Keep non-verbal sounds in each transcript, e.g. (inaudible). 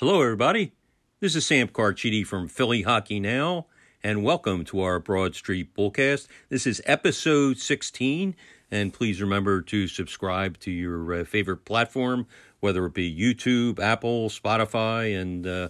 Hello, everybody. This is Sam Carchidi from Philly Hockey Now, and welcome to our Broad Street Bullcast. This is episode 16, and please remember to subscribe to your uh, favorite platform, whether it be YouTube, Apple, Spotify, and uh,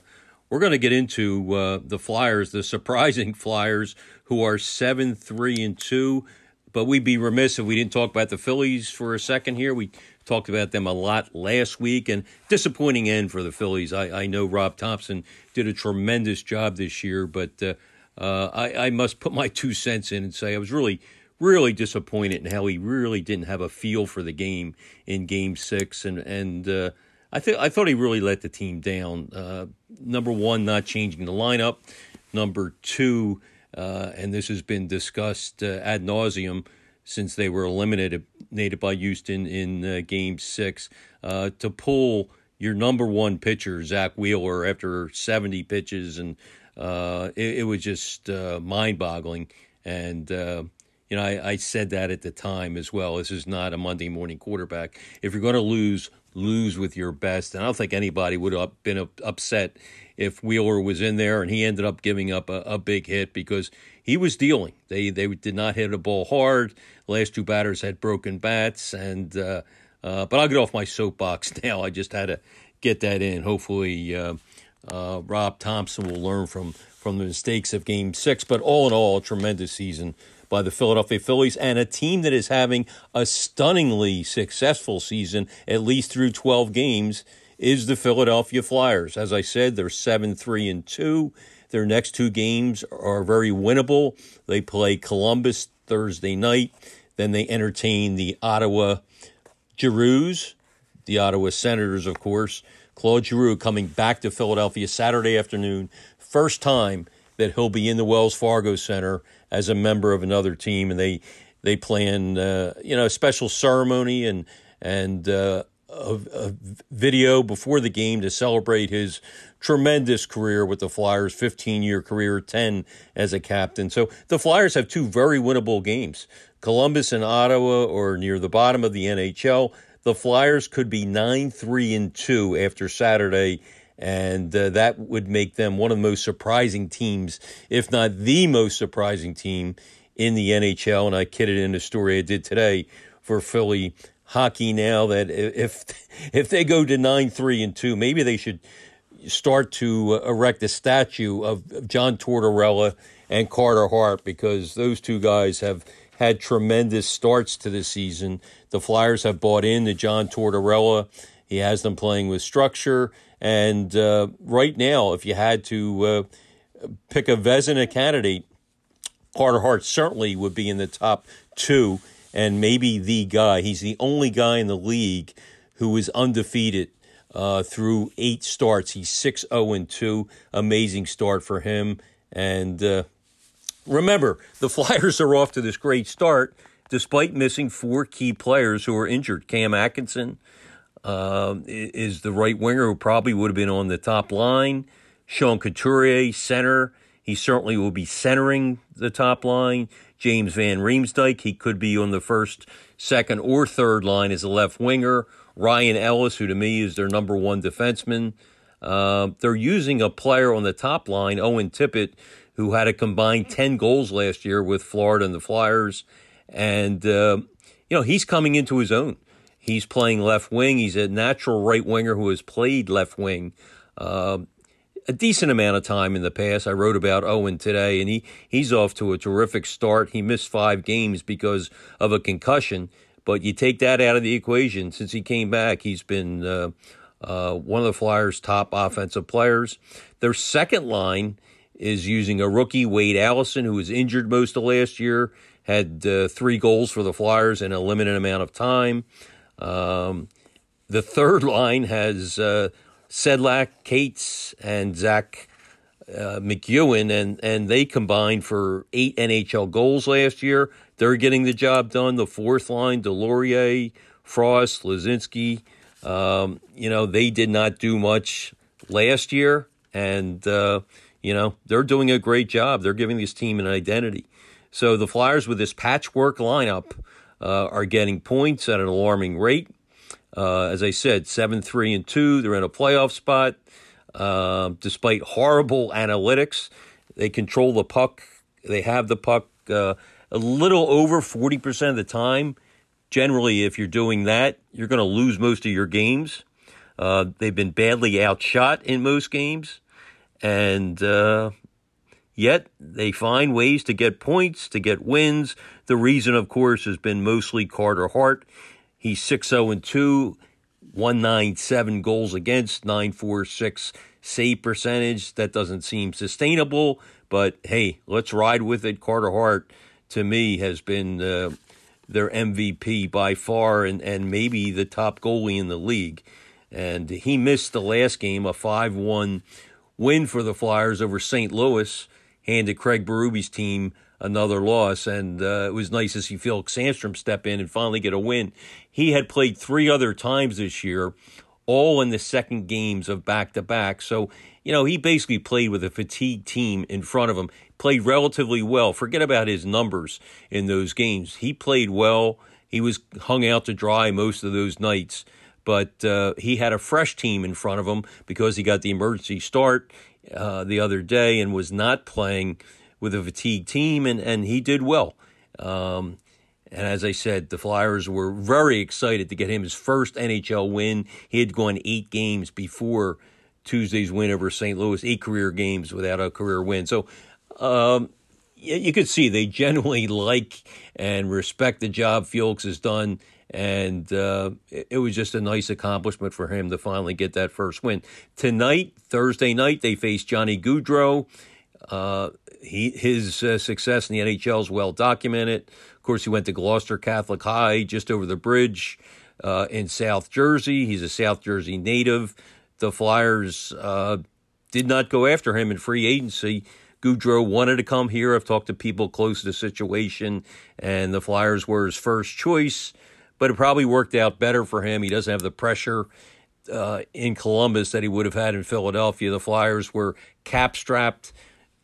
we're going to get into uh, the Flyers, the surprising (laughs) Flyers, who are 7 3 and 2. But we'd be remiss if we didn't talk about the Phillies for a second here. We talked about them a lot last week, and disappointing end for the Phillies. I, I know Rob Thomson did a tremendous job this year, but uh, uh, I, I must put my (laughs) two cents in and say I was really, really disappointed in how he really didn't have a feel for the game in Game Six, and and uh, I think I thought he really let the team down. Uh, number one, not changing the lineup. Number two uh, and this has been discussed uh, ad nauseum since they were eliminated by Houston in uh, Game Six. Uh, to pull your number one pitcher Zack Wheeler after 70 pitches, and uh, it, it, was just uh, mind-boggling. And you know, I, I, said that at the time as well. This is not a Monday morning quarterback. If you're going to lose, lose with your best. And I don't think anybody would have been upset if Wheeler was in there and he ended up giving up a, a big hit because he was dealing. They they did not hit a ball hard. The last two batters had broken bats, and uh, uh, but I'll get off my soapbox (laughs) now. I just had to get that in. Hopefully, uh, uh, Rob Thomson will learn from from the mistakes of Game Six. But all in all, a tremendous season by the Philadelphia Phillies and a team that is having a stunningly successful season, at least through 12 games is the Philadelphia Flyers. As I said, they're 7 3 and 2. Their next two games are very winnable. They play Columbus Thursday night, then they entertain the Ottawa Giroux, the Ottawa Senators, of course. Claude Giroux coming back to Philadelphia Saturday afternoon. First time that he'll be in the Wells Fargo Center as a member of another team, and they they plan uh, you know a special ceremony and and uh, a, a, video before the game to celebrate his tremendous career with the Flyers, 15 year career, 10 as a captain. So the Flyers have two very winnable games. Columbus and Ottawa or near the bottom of the NHL. The Flyers could be 9 3 and 2 after Saturday, and uh, that would make them one of the most surprising teams, if not the most surprising team in the NHL. And I kidded in a story I did today for Philly hockey now that if if they go to nine three and two, maybe they should start to erect a statue of John Tortorella and Carter Hart because those two guys have had tremendous starts to the season. The Flyers have bought in to John Tortorella. He has them playing with structure. And uh, right now, if you had to uh, pick a Vezina candidate, Carter Hart certainly would be in the top two and maybe the guy. He's the only guy in the league who is undefeated uh, through eight starts. He's 6 0 and 2. Amazing start for him. And uh, remember, the Flyers are off to this great start despite missing four key players who are injured. Cam Atkinson uh, is the right winger who probably would have been on the top line. Sean Couturier, center. He certainly will be centering the top line. James Van Riemsdyk, he could be on the first, second, or third line as a left winger. Ryan Ellis, who to me is their number one defenseman. Uh, they're using a player on the top line, Owen Tippett, who had a combined 10 goals last year with Florida and the Flyers. And, uh, you know, he's coming into his own. He's playing left wing. He's a natural right winger who has played left wing. Uh, a decent amount of time in the past. I wrote about Owen today, and he, he's off to a terrific start. He missed five games because of a concussion, but you take that out of the equation. Since he came back, he's been uh, uh, one of the Flyers' top offensive players. Their second line is using a rookie, Wade Allison, who was injured most of last year, had uh, three goals for the Flyers in a limited amount of time. Um, the third (laughs) line has uh, Sedlak, Cates, and Zach uh, MacEwen, and, and they combined for eight NHL goals last year. They're getting the job done. The fourth line, Deslauriers, Frost, Laczynski, um, you know, they did not do much last year, and, uh, you know, they're doing a great job. They're giving this team an identity. So the Flyers, with this patchwork lineup, uh, are getting points at an alarming rate. Uh, as I said, seven three and two. They're in a playoff spot. Uh, despite horrible analytics, they control the puck. They have the puck uh, a little over 40% of the time. Generally, if you're doing that, you're going to lose most of your games. Uh, they've been badly outshot in most games. And uh, yet they find ways to get points, to get wins. The reason, of course, has been mostly Carter Hart. He's 6 0 2, 197 goals against, 946 save percentage. That doesn't seem sustainable, but hey, let's ride with it. Carter Hart, to me, has been uh, their MVP by far and, and maybe the top goalie in the league. And he missed the last game, a 5 1 win for the Flyers over St. Louis, handed Craig Berube's team another loss. And uh, it was nice to see Felix Sandstrom step in and finally get a win. He had played three other times this year, all in the second games of back to back. So, you know, he basically played with a fatigued team in front of him, played relatively well. Forget about his numbers in those games. He played well. He was hung out to dry most of those nights but uh, he had a fresh team in front of him because he got the emergency start uh, the other day and was not playing with a fatigued team, and, and he did well. Um, and as I said, the Flyers were very excited to get him his first NHL win. He had gone eight games before Tuesday's win over St. Louis, eight career games without a career win. So um, you could see they genuinely (laughs) like and respect the job Felix has done. And uh, it was just a nice accomplishment for him to finally get that first win. Tonight, Thursday night, they face Johnny Gaudreau. Uh, he his uh, success in the NHL is well documented. Of course, he went to Gloucester Catholic High, just over the bridge uh, in South Jersey. He's a South Jersey native. The Flyers uh, did not go after him in free agency. Gaudreau wanted to come here. I've talked to people close to the situation, and the Flyers were his first choice. But it probably worked out better for him. He doesn't have the pressure uh, in Columbus that he would have had in Philadelphia. The Flyers were cap strapped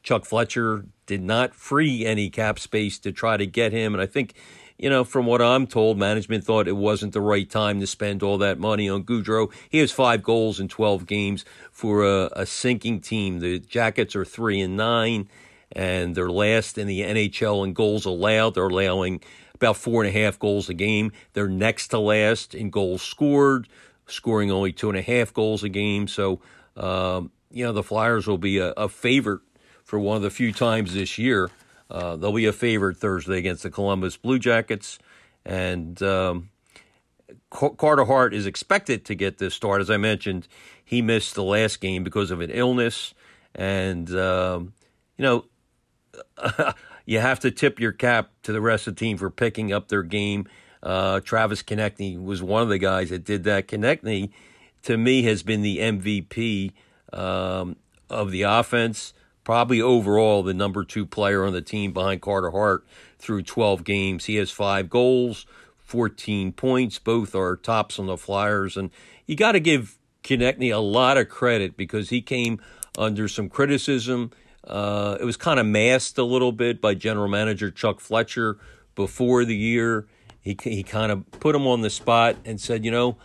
Chuck Fletcher did not free any cap space to try to get him. And I think, you know, from what I'm told, management thought it wasn't the right time to spend all that money on Gaudreau. He has five goals in 12 games for a, a sinking team. The Jackets are three and nine, and they're last in the NHL in goals allowed. They're allowing about four and a half goals a game. They're next to last in goals scored, scoring only two and a half goals a game. So, um, you know, the Flyers will be a, a favorite for one of the few times this year. Uh, they'll be a favorite Thursday against the Columbus Blue Jackets. And um, Carter Hart is expected to get this start. As I mentioned, he missed the last game because of an illness. And, um, you know, (laughs) you have to tip your cap to the rest of the team for picking up their game. Uh, Travis Konecny was one of the guys that did that. Konecny, to me, has been the MVP um, of the offense probably overall the number two player on the team behind Carter Hart through 12 games. He has five goals, 14 points. Both are tops on the Flyers. And you got to give Konecny a lot of credit because he came under some criticism. Uh, it was kind of masked a little bit by general manager Chuck Fletcher before the year. He, he kind of put him on the spot and said, you know,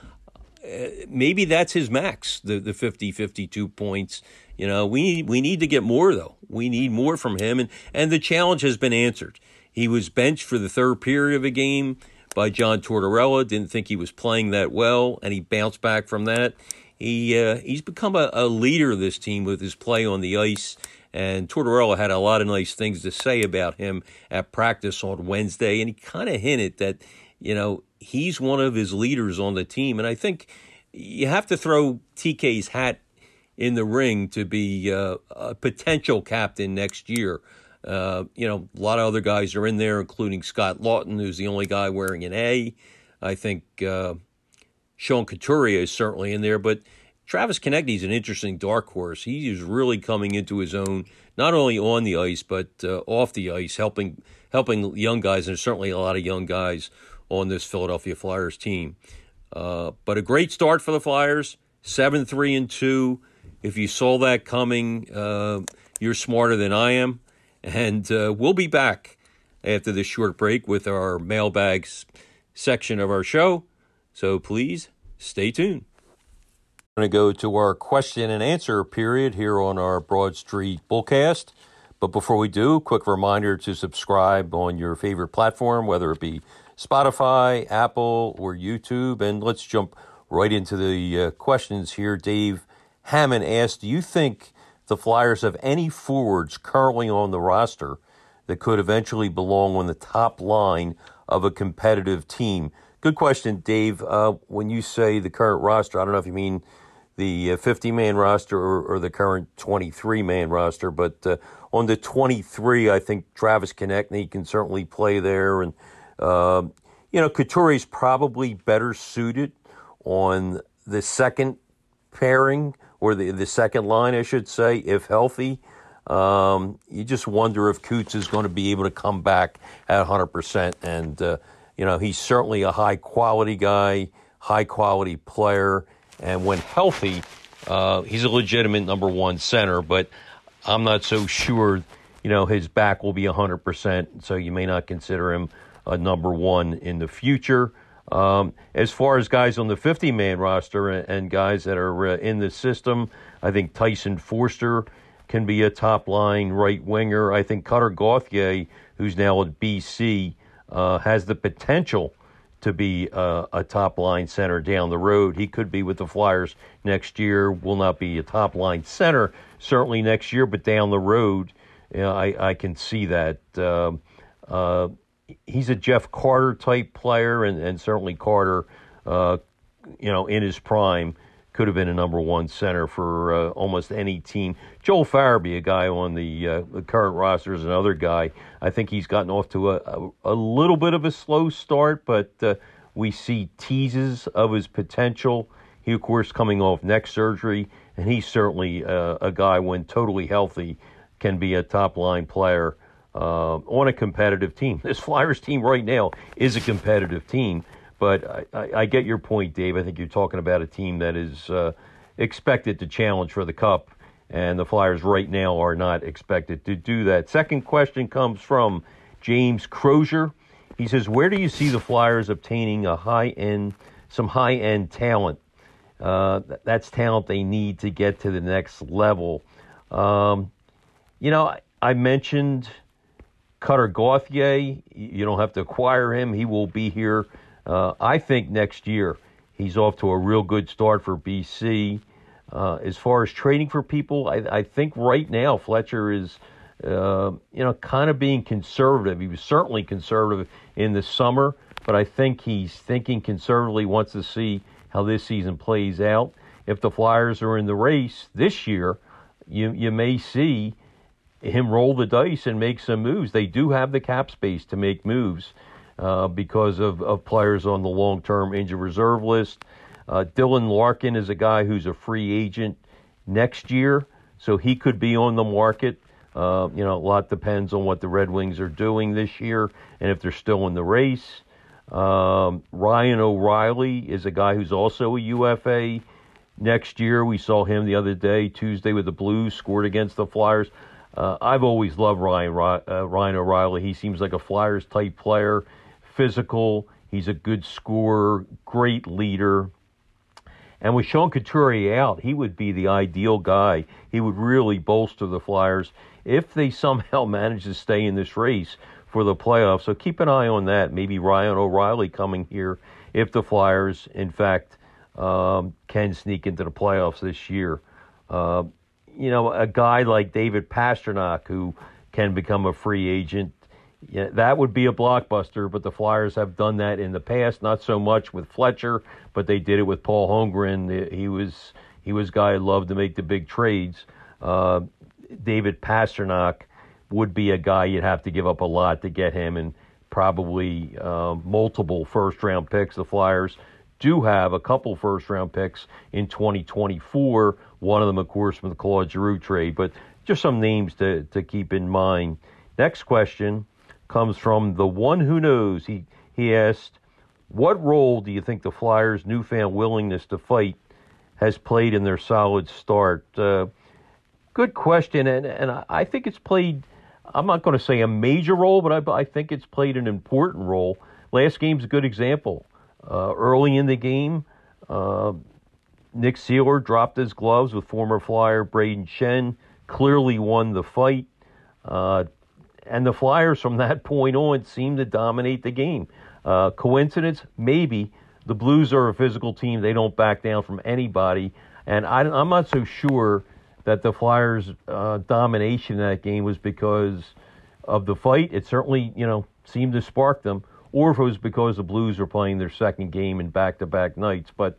uh, maybe that's his max, the, the 50, 52 points. You know, we we need to get more though. We need more from him, and and the challenge has been answered. He was benched for the third period of a game by John Tortorella. Didn't think he was playing that well, and he bounced back from that. He uh, he's become a, a leader of this team with his play on the ice. And Tortorella had a lot of nice things to say about him at practice on Wednesday, and he kind of hinted that you know he's one of his leaders on the team. And I think you have to throw TK's hat in the ring to be uh, a potential captain next year. Uh, you know, a lot of other guys are in there, including Scott Laughton, who's the only guy wearing an A. I think uh, Sean Couturier is certainly in there, but Travis Konecny is an interesting dark horse. He is really coming into his own, not only on the ice but uh, off the ice, helping helping young guys, and there's certainly a lot of young guys on this Philadelphia Flyers team. Uh, but a great start for the Flyers, seven three and two. If you saw that coming, uh, you're smarter than I am. And uh, we'll be back after this short break with our mailbags section of our show. So please stay tuned. We're going to go to our question and answer period here on our Broad Street Bullcast. But before we do, quick reminder to subscribe on your favorite platform, whether it be Spotify, Apple, or YouTube. And let's jump right into the uh, questions here. Dave Hammond asked Do you think the Flyers have any forwards currently on the roster that could eventually belong on the top line of a competitive team? Good question, Dave. Uh, when you say the current roster, I don't know if you mean the 50 man roster or, or, the current 23 man roster, but uh, on the 23, I think Travis Konecny can certainly play there. And, uh, you know, Couturier is probably better suited on the second pairing or the, the second line, I should say, if healthy. Um, you just wonder if Coots is going to be able to come back at 100%. And, uh, you know, he's certainly a high quality guy, high quality player. And when healthy, uh, he's a legitimate number one center, but I'm not so sure, you know, his back will be 100%. So you may not consider him a number one in the future. Um, as far as guys on the 50 man roster and guys that are uh, in the system, I think Tyson Foerster can be a top line right winger. I think Cutter Gauthier, who's now at BC, uh, has the potential to be uh, a top line center down the road. He could be with the Flyers next year, will not be a top line center certainly next year, but down the road, you know, I, I can see that. He's a Jeff Carter type player, and, and certainly Carter, uh, you know, in his prime, could have been a number one center for uh, almost any team. Joel Farabee, a guy on the, uh, the current roster, is another guy. I think he's gotten off to a, a, a little bit of a slow start, but uh, we see teases of his potential. He, of course, coming off neck surgery, and he's certainly uh, a guy when totally healthy can be a top line player uh, on a competitive team. (laughs) This Flyers team right now is a competitive team, but I, I, I, get your point, Dave. I think you're talking about a team that is uh, expected to challenge for the Cup, and the Flyers right now are not expected to do that. Second question comes from James Crozier. He says, "Where do you see the Flyers obtaining a high end, some high end talent? Uh, that's talent they need to get to the next level." Um, you know, I, I mentioned Cutter Gauthier, you don't have to acquire him. He will be here, uh, I think, next year. He's off to a real good start for BC. Uh, as far as trading for people, I, I think right now Fletcher is, uh, you know, kind of being conservative. He was certainly conservative in the summer, but I think he's thinking conservatively, wants to see how this season plays out. If the Flyers are in the race this year, you you may see him roll the dice and make some moves. They do have the cap space to make moves uh, because of, of players on the long term injured reserve list. Uh, Dylan Larkin is a guy who's a free agent next year, so he could be on the market. Uh, you know, a lot depends on what the Red Wings are doing this year and if they're still in the race. Um, Ryan O'Reilly is a guy who's also a UFA next year. We saw him the other day, Tuesday, with the Blues, scored against the Flyers. Uh, I've always loved Ryan uh, Ryan O'Reilly. He seems like a Flyers type player, physical. He's a good scorer, great leader. And with Sean Couturier out, he would be the ideal guy. He would really bolster the Flyers if they somehow (laughs) manage to stay in this race for the playoffs. So keep an eye on that. Maybe Ryan O'Reilly coming here if the Flyers, in fact, um, can sneak into the playoffs this year. Uh, you know, a guy like David Pastrnak who can become a free agent. Yeah, that would be a blockbuster, but the Flyers have done that in the past. Not so much with Fletcher, but they did it with Paul Holmgren. He was he was a guy who loved to make the big trades. Uh, David Pastrnak would be a guy you'd have to give up a lot to get him, and probably uh, multiple first round picks. The Flyers do have a couple first round picks in 2024 one of them, of course, from the Claude Giroux trade, but just some names to, to keep in mind. Next question comes from the one who knows. He he asked, "What role do you think the Flyers' newfound willingness to fight has played in their solid start?" Uh, good question, and and I think it's played. I'm not going to say a major role, but I, I think it's played an important role. Last game's a good example. Uh, early in the game, uh, Nick Seeler dropped his gloves with former Flyer Braden Schenn, clearly won the fight. Uh, and the Flyers from that (laughs) point on seemed to dominate the game. Uh, coincidence? Maybe. The Blues are a physical team. They don't back down from anybody. And I, am not so sure that the Flyers' uh, domination in that game was because of the fight. It certainly, you know, seemed to spark them, or if it was because the Blues were playing their second game in back-to-back nights. But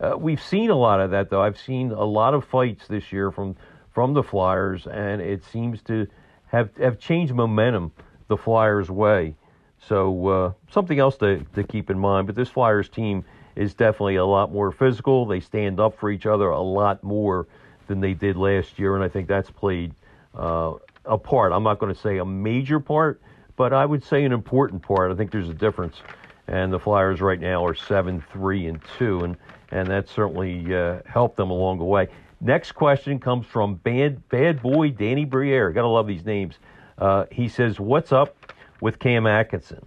uh, we've seen a lot of that, though. I've seen a lot of fights this year from from the Flyers, and it seems to have have changed momentum the Flyers' way. So uh, something else to, to keep in mind. But this Flyers team is definitely a lot more physical. They stand up for each other a lot more than they did last year, and I think that's played uh, a part. I'm not going to say a major part, but I would say an important part. I think there's a difference, and the Flyers right now are seven, three, and two, and and that certainly uh, helped them along the way. Next question comes from bad bad boy Danny Briere. Gotta love these names. Uh, he says, "What's up with Cam Atkinson?"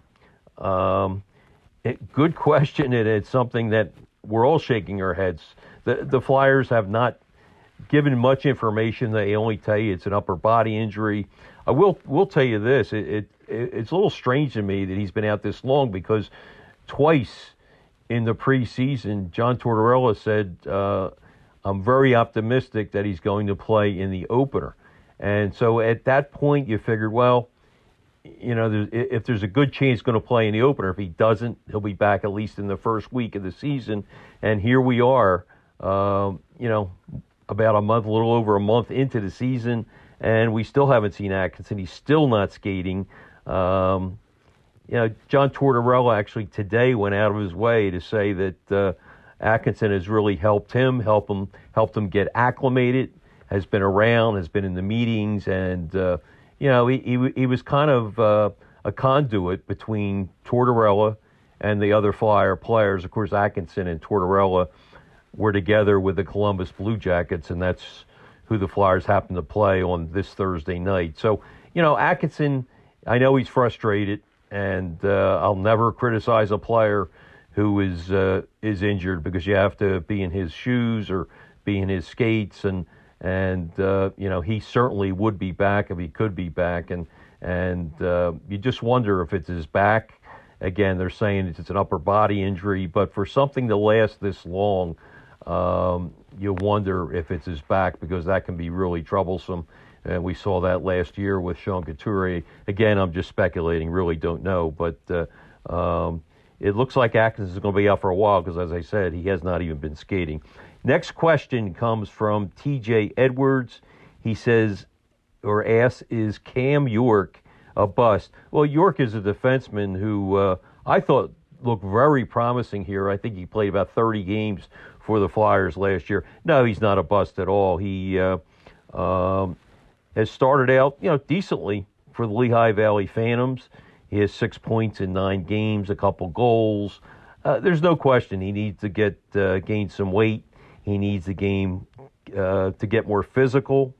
Um, it, good question, and it's something that we're all shaking our heads. The the Flyers have not given much information. They only tell you it's an upper body injury. I will will tell you this: it, it, it's a little strange to me that he's been out this long because twice in the preseason, John Tortorella said, uh, "I'm very optimistic that he's going to play in the opener." And so at that point, you figured, well, you know, there's, if there's a good chance he's going to play in the opener, if he doesn't, he'll be back at least in the first week of the season. And here we are, um, you know, about a month, a little over a month into the season, and we still haven't seen Atkinson. He's still not skating. Um, you know, John Tortorella actually today went out of his way to say that uh, Atkinson has really helped him, help him, helped him get acclimated, has been around, has been in the meetings, and uh, you know, he, he, he was kind of uh, a conduit between Tortorella and the other Flyer players. Of course, Atkinson and Tortorella were together with the Columbus Blue Jackets, and that's who the Flyers happen to play on this Thursday night. So, you know, Atkinson, I know he's frustrated, and uh, I'll never criticize a player who is uh, is injured because you have to be in his shoes or be in his skates, and and uh, you know he certainly would be back if he could be back, and and uh, you just wonder if it's his back. Again, they're saying it's an upper body injury, but for something to last this long, um, you wonder if it's his back because that can be really troublesome. And we saw that last year with Sean Couturier. Again, I'm just speculating, really don't know, but uh, um, it looks like Atkins is going to be out for a while because, as I said, he has not even been skating. Next question comes from TJ Edwards. He says, or asks, is Cam York a bust? Well, York is a defenseman who uh, I thought looked very promising here. I think he played about 30 games for the Flyers last year. No, he's not a bust at all. He uh, um, has started out, you know, decently for the Lehigh Valley Phantoms. He has six points in nine games, a couple goals. Uh, there's no question he needs to get uh, gain some weight. He needs the game uh, to get more physical.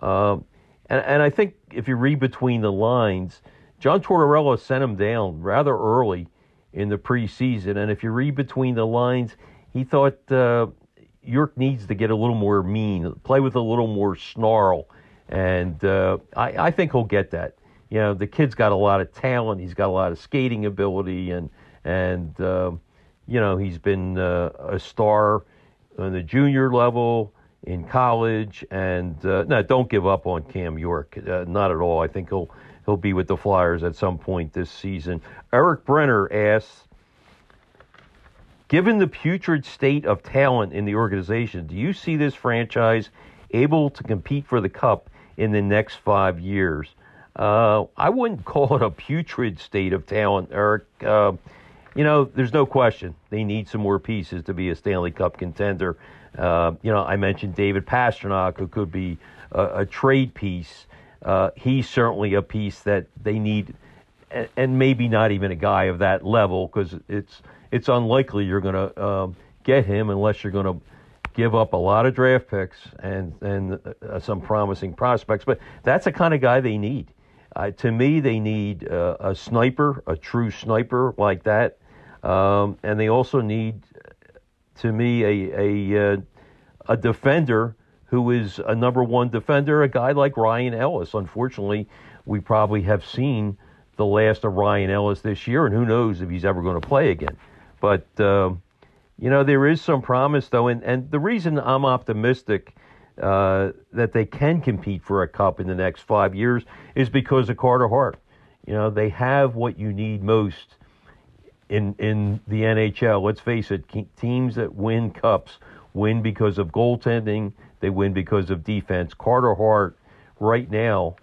Um, and, and I think if you read between the lines, John Tortorella sent him down rather early in the preseason. And if you read between the lines, he thought uh, York needs to get a little more mean, play with a little more snarl, and uh, I, I think he'll get that. You know, the kid's got a lot of talent. He's got a lot of skating ability, and and uh, you know he's been uh, a star on the junior level in college. And uh, no, don't give up on Cam York, uh, not at all. I think he'll he'll be with the Flyers at some point this season. Eric Brenner asks Given the putrid state of talent in the organization, do you see this franchise able to compete for the cup in the next five years? Uh, I wouldn't (laughs) call it a putrid state of talent, Eric. Uh, you know, there's no question they need some more pieces to be a Stanley Cup contender. Uh, you know, I mentioned David Pastrnak, who could be a, a trade piece. Uh, he's certainly a piece that they need, and, and maybe not even a guy of that level because it's it's unlikely you're going to um, get him unless you're going to give up a lot of draft picks and and uh, some promising prospects. But that's the kind of guy they need. Uh, to me, they need uh, a sniper, a true sniper like that, um, and they also need to me a a uh, a defender who is a number one defender, a guy like Ryan Ellis. Unfortunately, we probably have seen the last of Ryan Ellis this year, and who knows if he's ever going to play again. But uh, you know there is some promise though, and and the reason I'm optimistic. Uh, that they can compete for a cup in the next five years is because of Carter Hart. You know, they have what you need most in in the NHL. Let's face it, teams that win cups win because of goaltending. They win because of defense. Carter Hart, right now,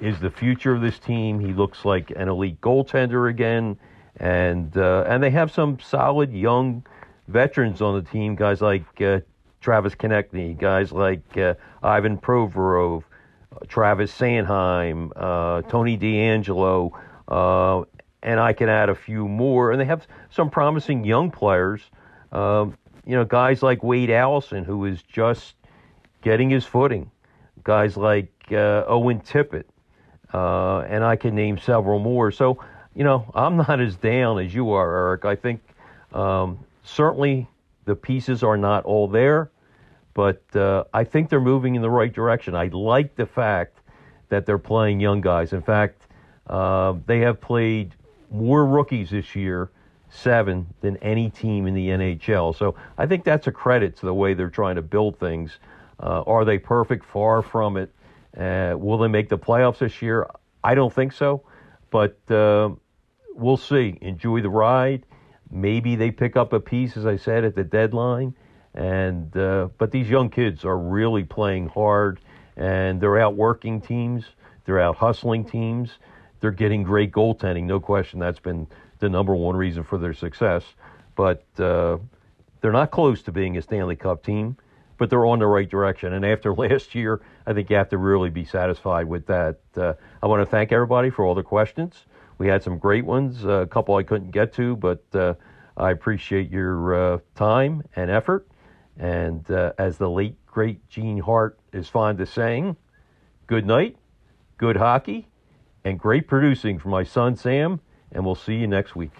is the future of this team. He looks like an elite goaltender again, and uh, and they have some solid young veterans on the team. Guys like uh, Travis Konecny, guys like uh, Ivan Provorov, Travis Sanheim, uh, Tony DeAngelo, uh, and I can add a few more. And they have some promising young players. Um, you know, guys like Wade Allison, who is just getting his footing. Guys like uh, Owen Tippett, uh, and I can name several more. So, you know, I'm not as down as you are, Eric. I think um, certainly the pieces are not all there, but uh, I think they're moving in the right direction. I like the fact that they're playing young guys. In fact, uh, they have played more rookies this year, seven, than any team in the NHL. So I think that's a credit to the way they're trying to build things. Uh, are they perfect? Far from it. Uh, will they make the playoffs this year? I don't think so, but uh, we'll see. Enjoy the ride. Maybe they pick up a piece, as I said, at the deadline. And uh, but these young kids are really playing hard, and they're out working teams. They're out hustling teams they're getting great goaltending, no question. That's been the number one reason for their success. But uh, they're not close to being a Stanley Cup team, but they're on the right direction. And after (laughs) last year, I think you have to really be satisfied with that. Uh, I want to thank everybody for all the questions. We had some great ones, uh, a couple I couldn't get to, but uh, I appreciate your uh, time and effort. And as the late, great Gene Hart is fond of saying, good night, good hockey and great producing for my son Sam, and we'll see you next week.